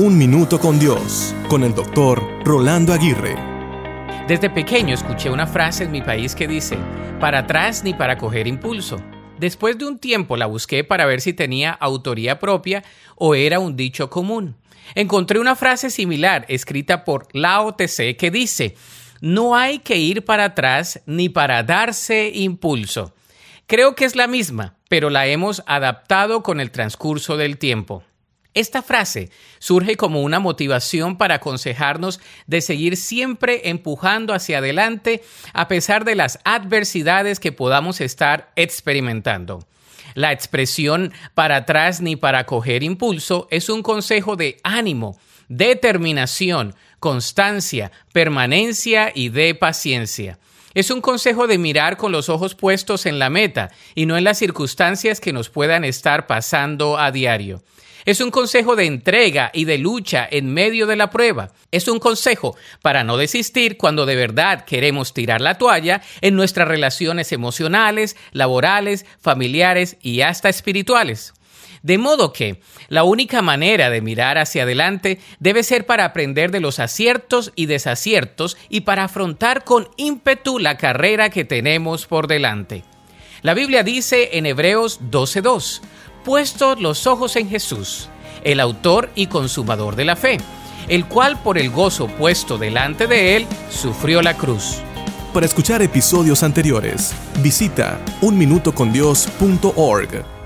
Un Minuto con Dios, con el doctor Rolando Aguirre. Desde pequeño escuché una frase en mi país que dice, para atrás ni para coger impulso. Después de un tiempo la busqué para ver si tenía autoría propia o era un dicho común. Encontré una frase similar escrita por Lao Tse que dice, no hay que ir para atrás ni para darse impulso. Creo que es la misma, pero la hemos adaptado con el transcurso del tiempo. Esta frase surge como una motivación para aconsejarnos de seguir siempre empujando hacia adelante a pesar de las adversidades que podamos estar experimentando. La expresión para atrás ni para coger impulso es un consejo de ánimo, determinación, constancia, permanencia y de paciencia. Es un consejo de mirar con los ojos puestos en la meta y no en las circunstancias que nos puedan estar pasando a diario. Es un consejo de entrega y de lucha en medio de la prueba. Es un consejo para no desistir cuando de verdad queremos tirar la toalla en nuestras relaciones emocionales, laborales, familiares y hasta espirituales. De modo que la única manera de mirar hacia adelante debe ser para aprender de los aciertos y desaciertos y para afrontar con ímpetu la carrera que tenemos por delante. La Biblia dice en Hebreos 12.2, puestos los ojos en Jesús, el autor y consumador de la fe, el cual por el gozo puesto delante de él sufrió la cruz. Para escuchar episodios anteriores, visita unminutocondios.org.